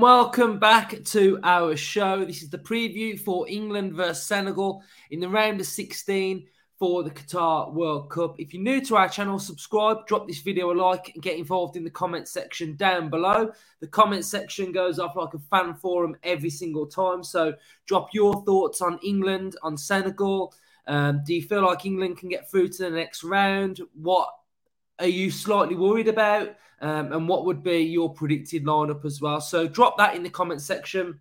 welcome back to our show. This is the preview for England versus Senegal in the round of 16 for the Qatar World Cup. If you're new to our channel, subscribe, drop this video a like, and get involved in the comment section down below. The comment section goes up like a fan forum every single time. So drop your thoughts on England, on Senegal. Um, do you feel like England can get through to the next round? What are you slightly worried about? Um, and what would be your predicted lineup as well? So drop that in the comment section.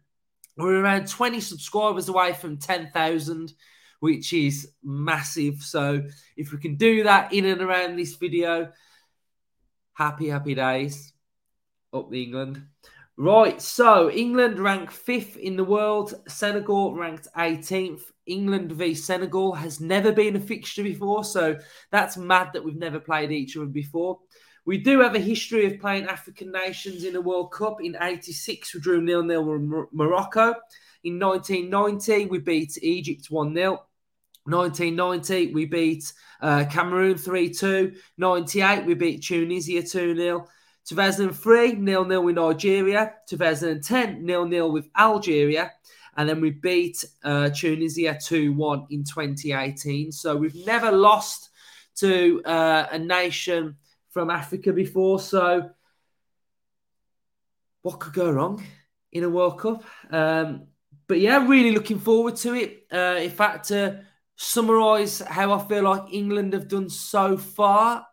We're around 20 subscribers away from 10,000, which is massive. So if we can do that in and around this video, happy, happy days. Up the England. Right, so England ranked fifth in the world, Senegal ranked 18th. England v Senegal has never been a fixture before, so that's mad that we've never played each other before. We do have a history of playing African nations in a World Cup. In 86, we drew nil nil with Morocco. In 1990, we beat Egypt 1 0. 1990, we beat uh, Cameroon 3 2. 98, we beat Tunisia 2 0. 2003, nil nil with Nigeria. 2010, nil nil with Algeria. And then we beat uh, Tunisia 2 1 in 2018. So we've never lost to uh, a nation from Africa before. So what could go wrong in a World Cup? Um, but yeah, really looking forward to it. Uh, in fact, to summarise how I feel like England have done so far,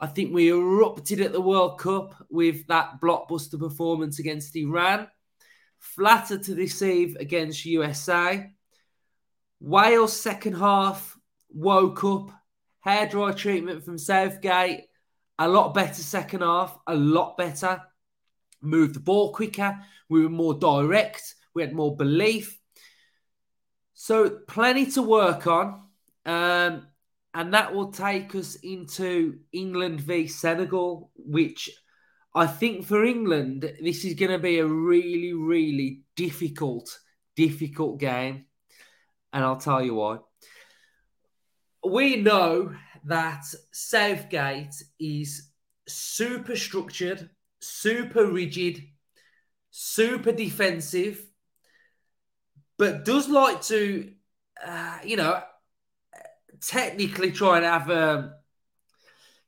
I think we erupted at the World Cup with that blockbuster performance against Iran. Flattered to deceive against USA. Wales second half woke up. Hairdryer treatment from Southgate. A lot better second half. A lot better. Moved the ball quicker. We were more direct. We had more belief. So plenty to work on. Um, and that will take us into England v Senegal, which I think for England, this is going to be a really, really difficult, difficult game. And I'll tell you why. We know that Southgate is super structured, super rigid, super defensive, but does like to, uh, you know, technically try and have a,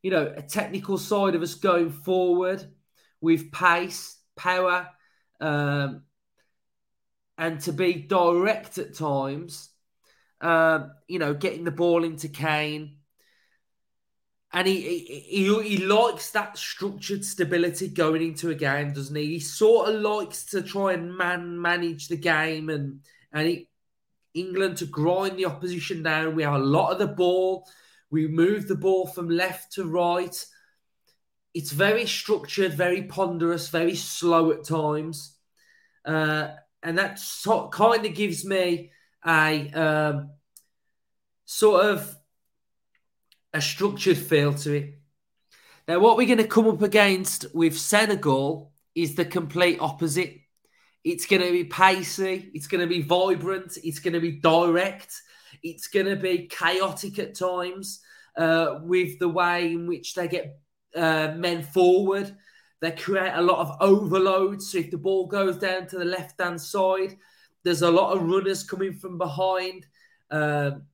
you know, a technical side of us going forward with pace, power, um, and to be direct at times. Um, you know, getting the ball into Kane. And he, he, he he likes that structured stability going into a game, doesn't he? He sort of likes to try and man manage the game and and he, England to grind the opposition down. We have a lot of the ball. We move the ball from left to right. It's very structured, very ponderous, very slow at times. Uh, and that so, kind of gives me a um, sort of a structured feel to it. Now, what we're going to come up against with Senegal is the complete opposite. It's going to be pacey. It's going to be vibrant. It's going to be direct. It's going to be chaotic at times uh, with the way in which they get uh, men forward. They create a lot of overload. So if the ball goes down to the left hand side, there's a lot of runners coming from behind. Um,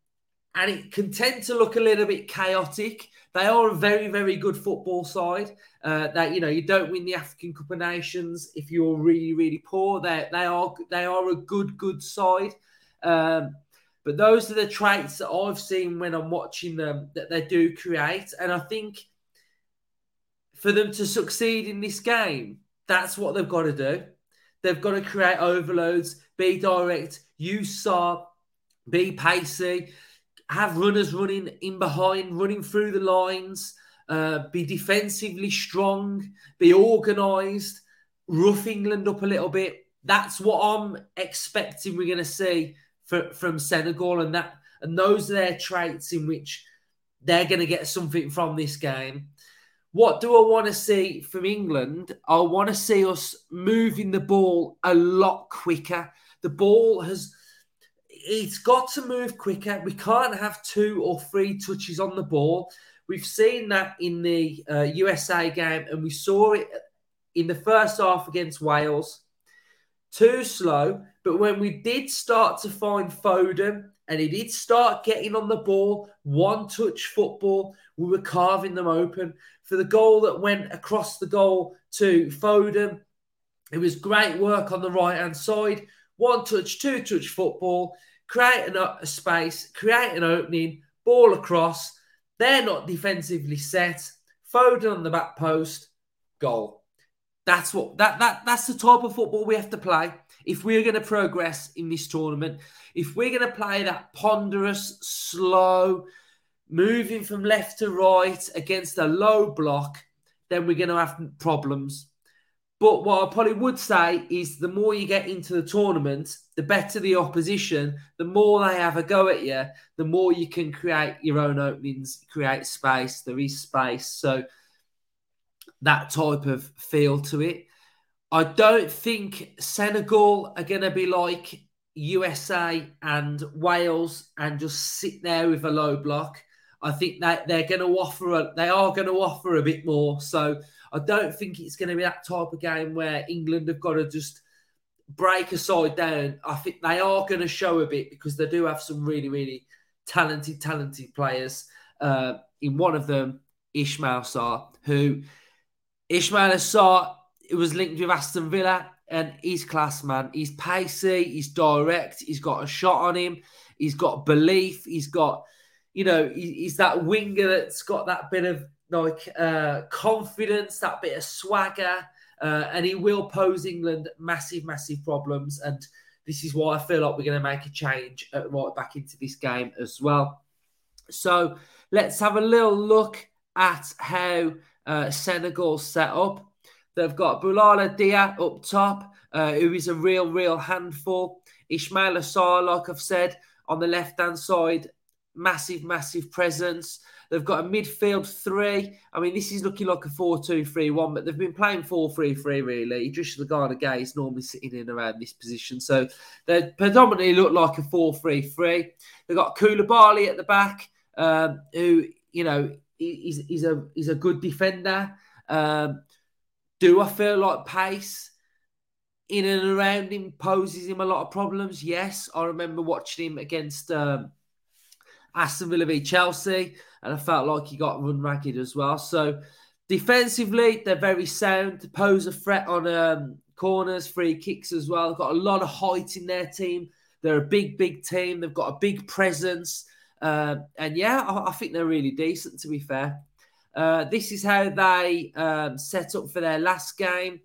and it can tend to look a little bit chaotic. They are a very, very good football side. Uh, that you know, you don't win the African Cup of Nations if you're really, really poor. They they are they are a good, good side. Um, but those are the traits that I've seen when I'm watching them that they do create, and I think for them to succeed in this game, that's what they've got to do. They've got to create overloads, be direct, use Sarr, be pacey have runners running in behind, running through the lines, uh, be defensively strong, be organised, rough England up a little bit. That's what I'm expecting we're going to see for, from Senegal, and that and those are their traits in which they're going to get something from this game. What do I want to see from England? I want to see us moving the ball a lot quicker. The ball has it's got to move quicker. We can't have two or three touches on the ball. We've seen that in the uh, USA game, and we saw it in the first half against Wales. too slow. But when we did start to find Foden and he did start getting on the ball, one touch football, we were carving them open. For the goal that went across the goal to Foden, it was great work on the right hand side. One touch, two touch football, create a space, create an opening, ball across. They're not defensively set. Foden on the back post, goal. That's what that that that's the type of football we have to play if we're going to progress in this tournament. If we're going to play that ponderous, slow, moving from left to right against a low block, then we're going to have problems. But what I probably would say is the more you get into the tournament, the better the opposition, the more they have a go at you, the more you can create your own openings, create space. There is space. So that type of feel to it. I don't think Senegal are going to be like USA and Wales and just sit there with a low block. I think that they're going to offer a, they are going to offer a bit more. So I don't think it's going to be that type of game where England have got to just break a side down. I think they are going to show a bit because they do have some really, really talented, talented players. Uh, in one of them, Ismaila Sarr, who Ismaila Sarr was linked with Aston Villa, and he's class, man. He's pacey, he's direct, he's got a shot on him, he's got belief, he's got, you know, he's that winger that's got that bit of like uh, confidence, that bit of swagger, uh, and he will pose England massive, massive problems. And this is why I feel like we're going to make a change right back into this game as well. So let's have a little look at how uh, Senegal set up. They've got Boulaye Dia up top, uh, who is a real, real handful. Ismaila Sarr, like I've said, on the left hand side, massive, massive presence. They've got a midfield three. I mean, this is looking like a 4 2 3 1, but they've been playing 4 3 3 really. Just Gana Gueye is normally sitting in around this position. So they predominantly look like a 4 3 3. They've got Koulibaly at the back, um, who, you know, he's, he's, a, he's a good defender. Um, do I feel like pace in and around him poses him a lot of problems? Yes. I remember watching him against um, Aston Villa v Chelsea, and I felt like he got run ragged as well. So defensively, they're very sound to pose a threat on um, corners, free kicks as well. They've got a lot of height in their team. They're a big, big team. They've got a big presence. Uh, and yeah, I, I think they're really decent, to be fair. Uh, this is how they um, set up for their last game.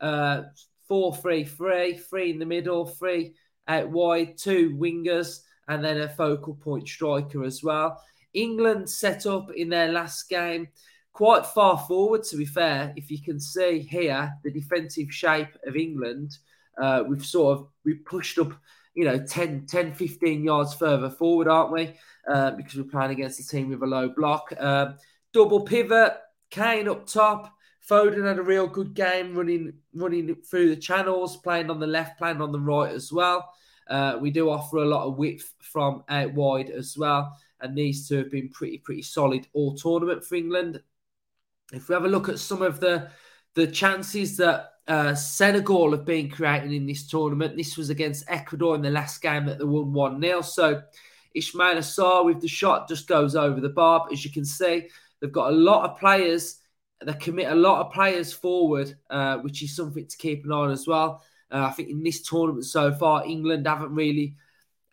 Uh, 4 3 3, three in the middle, three out wide, two wingers, and then a focal point striker as well. England set up in their last game quite far forward, to be fair. If you can see here, the defensive shape of England, uh, we've sort of we've pushed up, you know, 10, 10 15 yards further forward, aren't we? Uh, because we're playing against a team with a low block. Uh, double pivot, Kane up top. Foden had a real good game running running through the channels, playing on the left, playing on the right as well. Uh, we do offer a lot of width from out wide as well, and these two have been pretty pretty solid all tournament for England. If we have a look at some of the the chances that uh, Senegal have been creating in this tournament, this was against Ecuador in the last game that they won one 0 So Ismaila Sarr with the shot just goes over the bar, But as you can see. They've got a lot of players. They commit a lot of players forward, uh, which is something to keep an eye on as well. Uh, I think in this tournament so far, England haven't really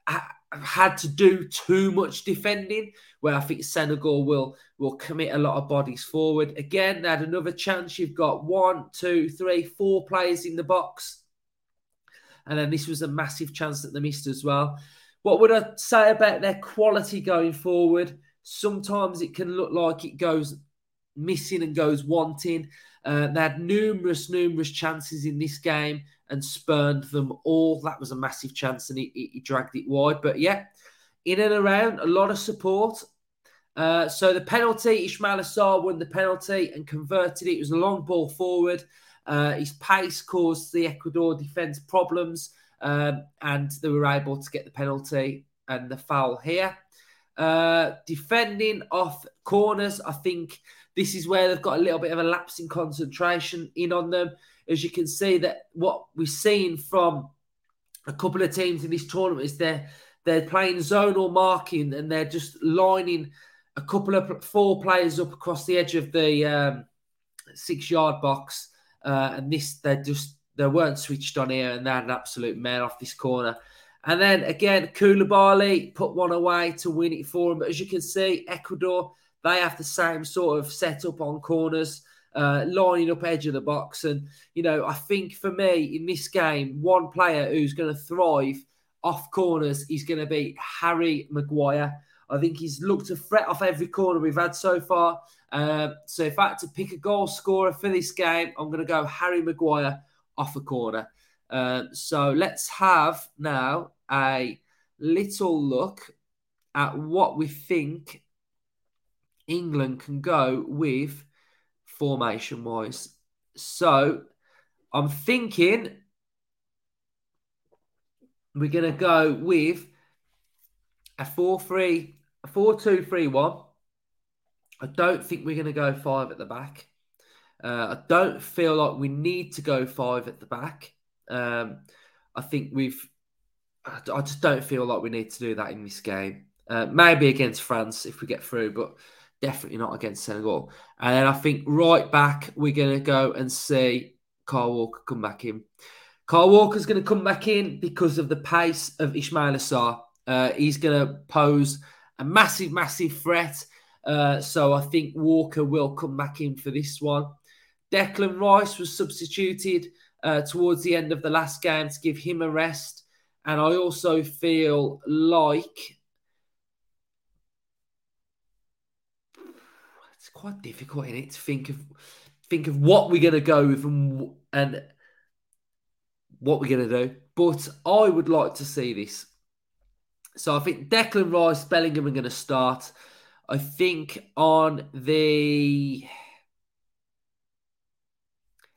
ha- had to do too much defending. Where I think Senegal will will commit a lot of bodies forward. Again, they had another chance. You've got one, two, three, four players in the box, and then this was a massive chance that they missed as well. What would I say about their quality going forward? Sometimes it can look like it goes missing and goes wanting. Uh, they had numerous, numerous chances in this game and spurned them all. That was a massive chance and he, he dragged it wide. But yeah, in and around, a lot of support. Uh, so the penalty, Ismaila Sarr won the penalty and converted it. It was a long ball forward. Uh, his pace caused the Ecuador defence problems, um, and they were able to get the penalty and the foul here. Uh, defending off corners, I think this is where they've got a little bit of a lapse in concentration in on them. as you can see that what we've seen from a couple of teams in this tournament is they're they're playing zonal marking and they're just lining a couple of four players up across the edge of the um, six yard box. Uh, and this, they just they weren't switched on here, and they had an absolute man off this corner. And then again, Koulibaly put one away to win it for him. But as you can see, Ecuador they have the same sort of setup on corners, uh, lining up edge of the box. And you know, I think for me in this game, one player who's going to thrive off corners is going to be Harry Maguire. I think he's looked a threat off every corner we've had so far. Um, so if I had to pick a goal scorer for this game, I'm going to go Harry Maguire off a corner. Um, so let's have now a little look at what we think England can go with formation wise. So I'm thinking we're going to go with a 4 3, a 4 2 3 1. I don't think we're going to go five at the back. Uh, I don't feel like we need to go five at the back. Um, I think we've. I just don't feel like we need to do that in this game. Uh, maybe against France if we get through, but definitely not against Senegal. And then I think right back we're going to go and see Kyle Walker come back in. Kyle Walker's going to come back in because of the pace of Ismaila Sarr. Uh, he's going to pose a massive, massive threat. Uh, so I think Walker will come back in for this one. Declan Rice was substituted uh, towards the end of the last game to give him a rest. And I also feel like it's quite difficult in it to think of think of what we're going to go with and, and what we're going to do. But I would like to see this. So I think Declan Rice, Bellingham are going to start. I think on the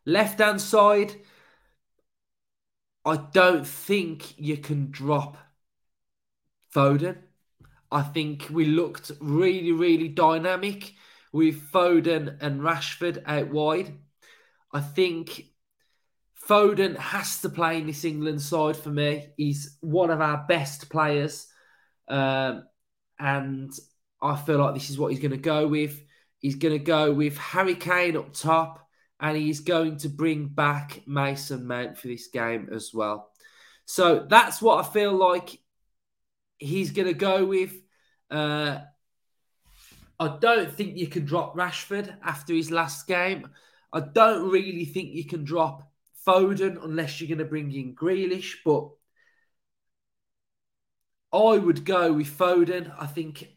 left hand side, I don't think you can drop Foden. I think we looked really, really dynamic with Foden and Rashford out wide. I think Foden has to play in this England side for me. He's one of our best players. Um, and I feel like this is what he's going to go with. He's going to go with Harry Kane up top, and he's going to bring back Mason Mount for this game as well. So that's what I feel like he's going to go with. Uh, I don't think you can drop Rashford after his last game. I don't really think you can drop Foden unless you're going to bring in Grealish, but I would go with Foden. I think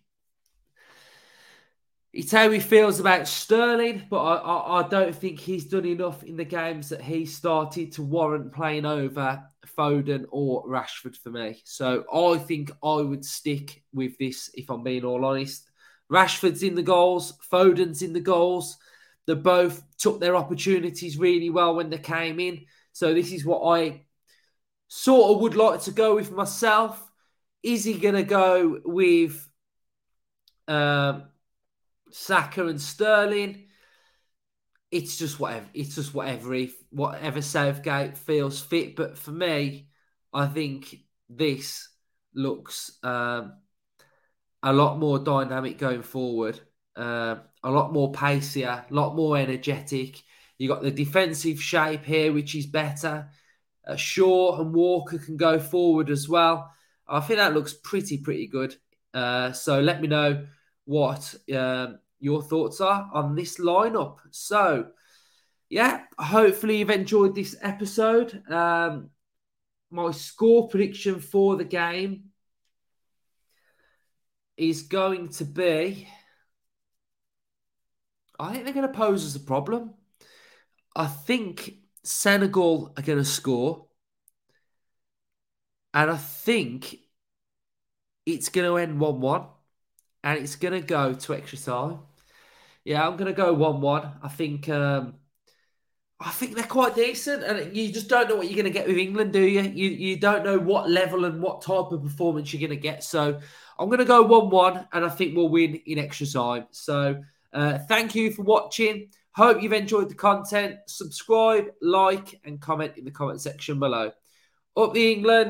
it's how he feels about Sterling, but I, I, I, don't think he's done enough in the games that he started to warrant playing over Foden or Rashford for me. So I think I would stick with this if I'm being all honest. Rashford's in the goals, Foden's in the goals. They both took their opportunities really well when they came in. So this is what I sort of would like to go with myself. Is he going to go with um, Saka and Sterling? It's just whatever. It's just whatever. If whatever Southgate feels fit. But for me, I think this looks um, a lot more dynamic going forward. Uh, a lot more pacier, a lot more energetic. You got the defensive shape here, which is better. Uh, Shaw and Walker can go forward as well. I think that looks pretty, pretty good. Uh, so let me know what um, your thoughts are on this lineup. So, yeah, hopefully you've enjoyed this episode. Um, my score prediction for the game is going to be. I think they're going to pose as a problem. I think Senegal are going to score. And I think it's going to end 1 1. And it's going to go to extra time. Yeah, I'm going to go 1 1. I think. Um, I think they're quite decent, and you just don't know what you're going to get with England, do you? You you don't know what level and what type of performance you're going to get. So I'm going to go 1 1, and I think we'll win in extra time. So uh, thank you for watching. Hope you've enjoyed the content. Subscribe, like, and comment in the comment section below. Up the England.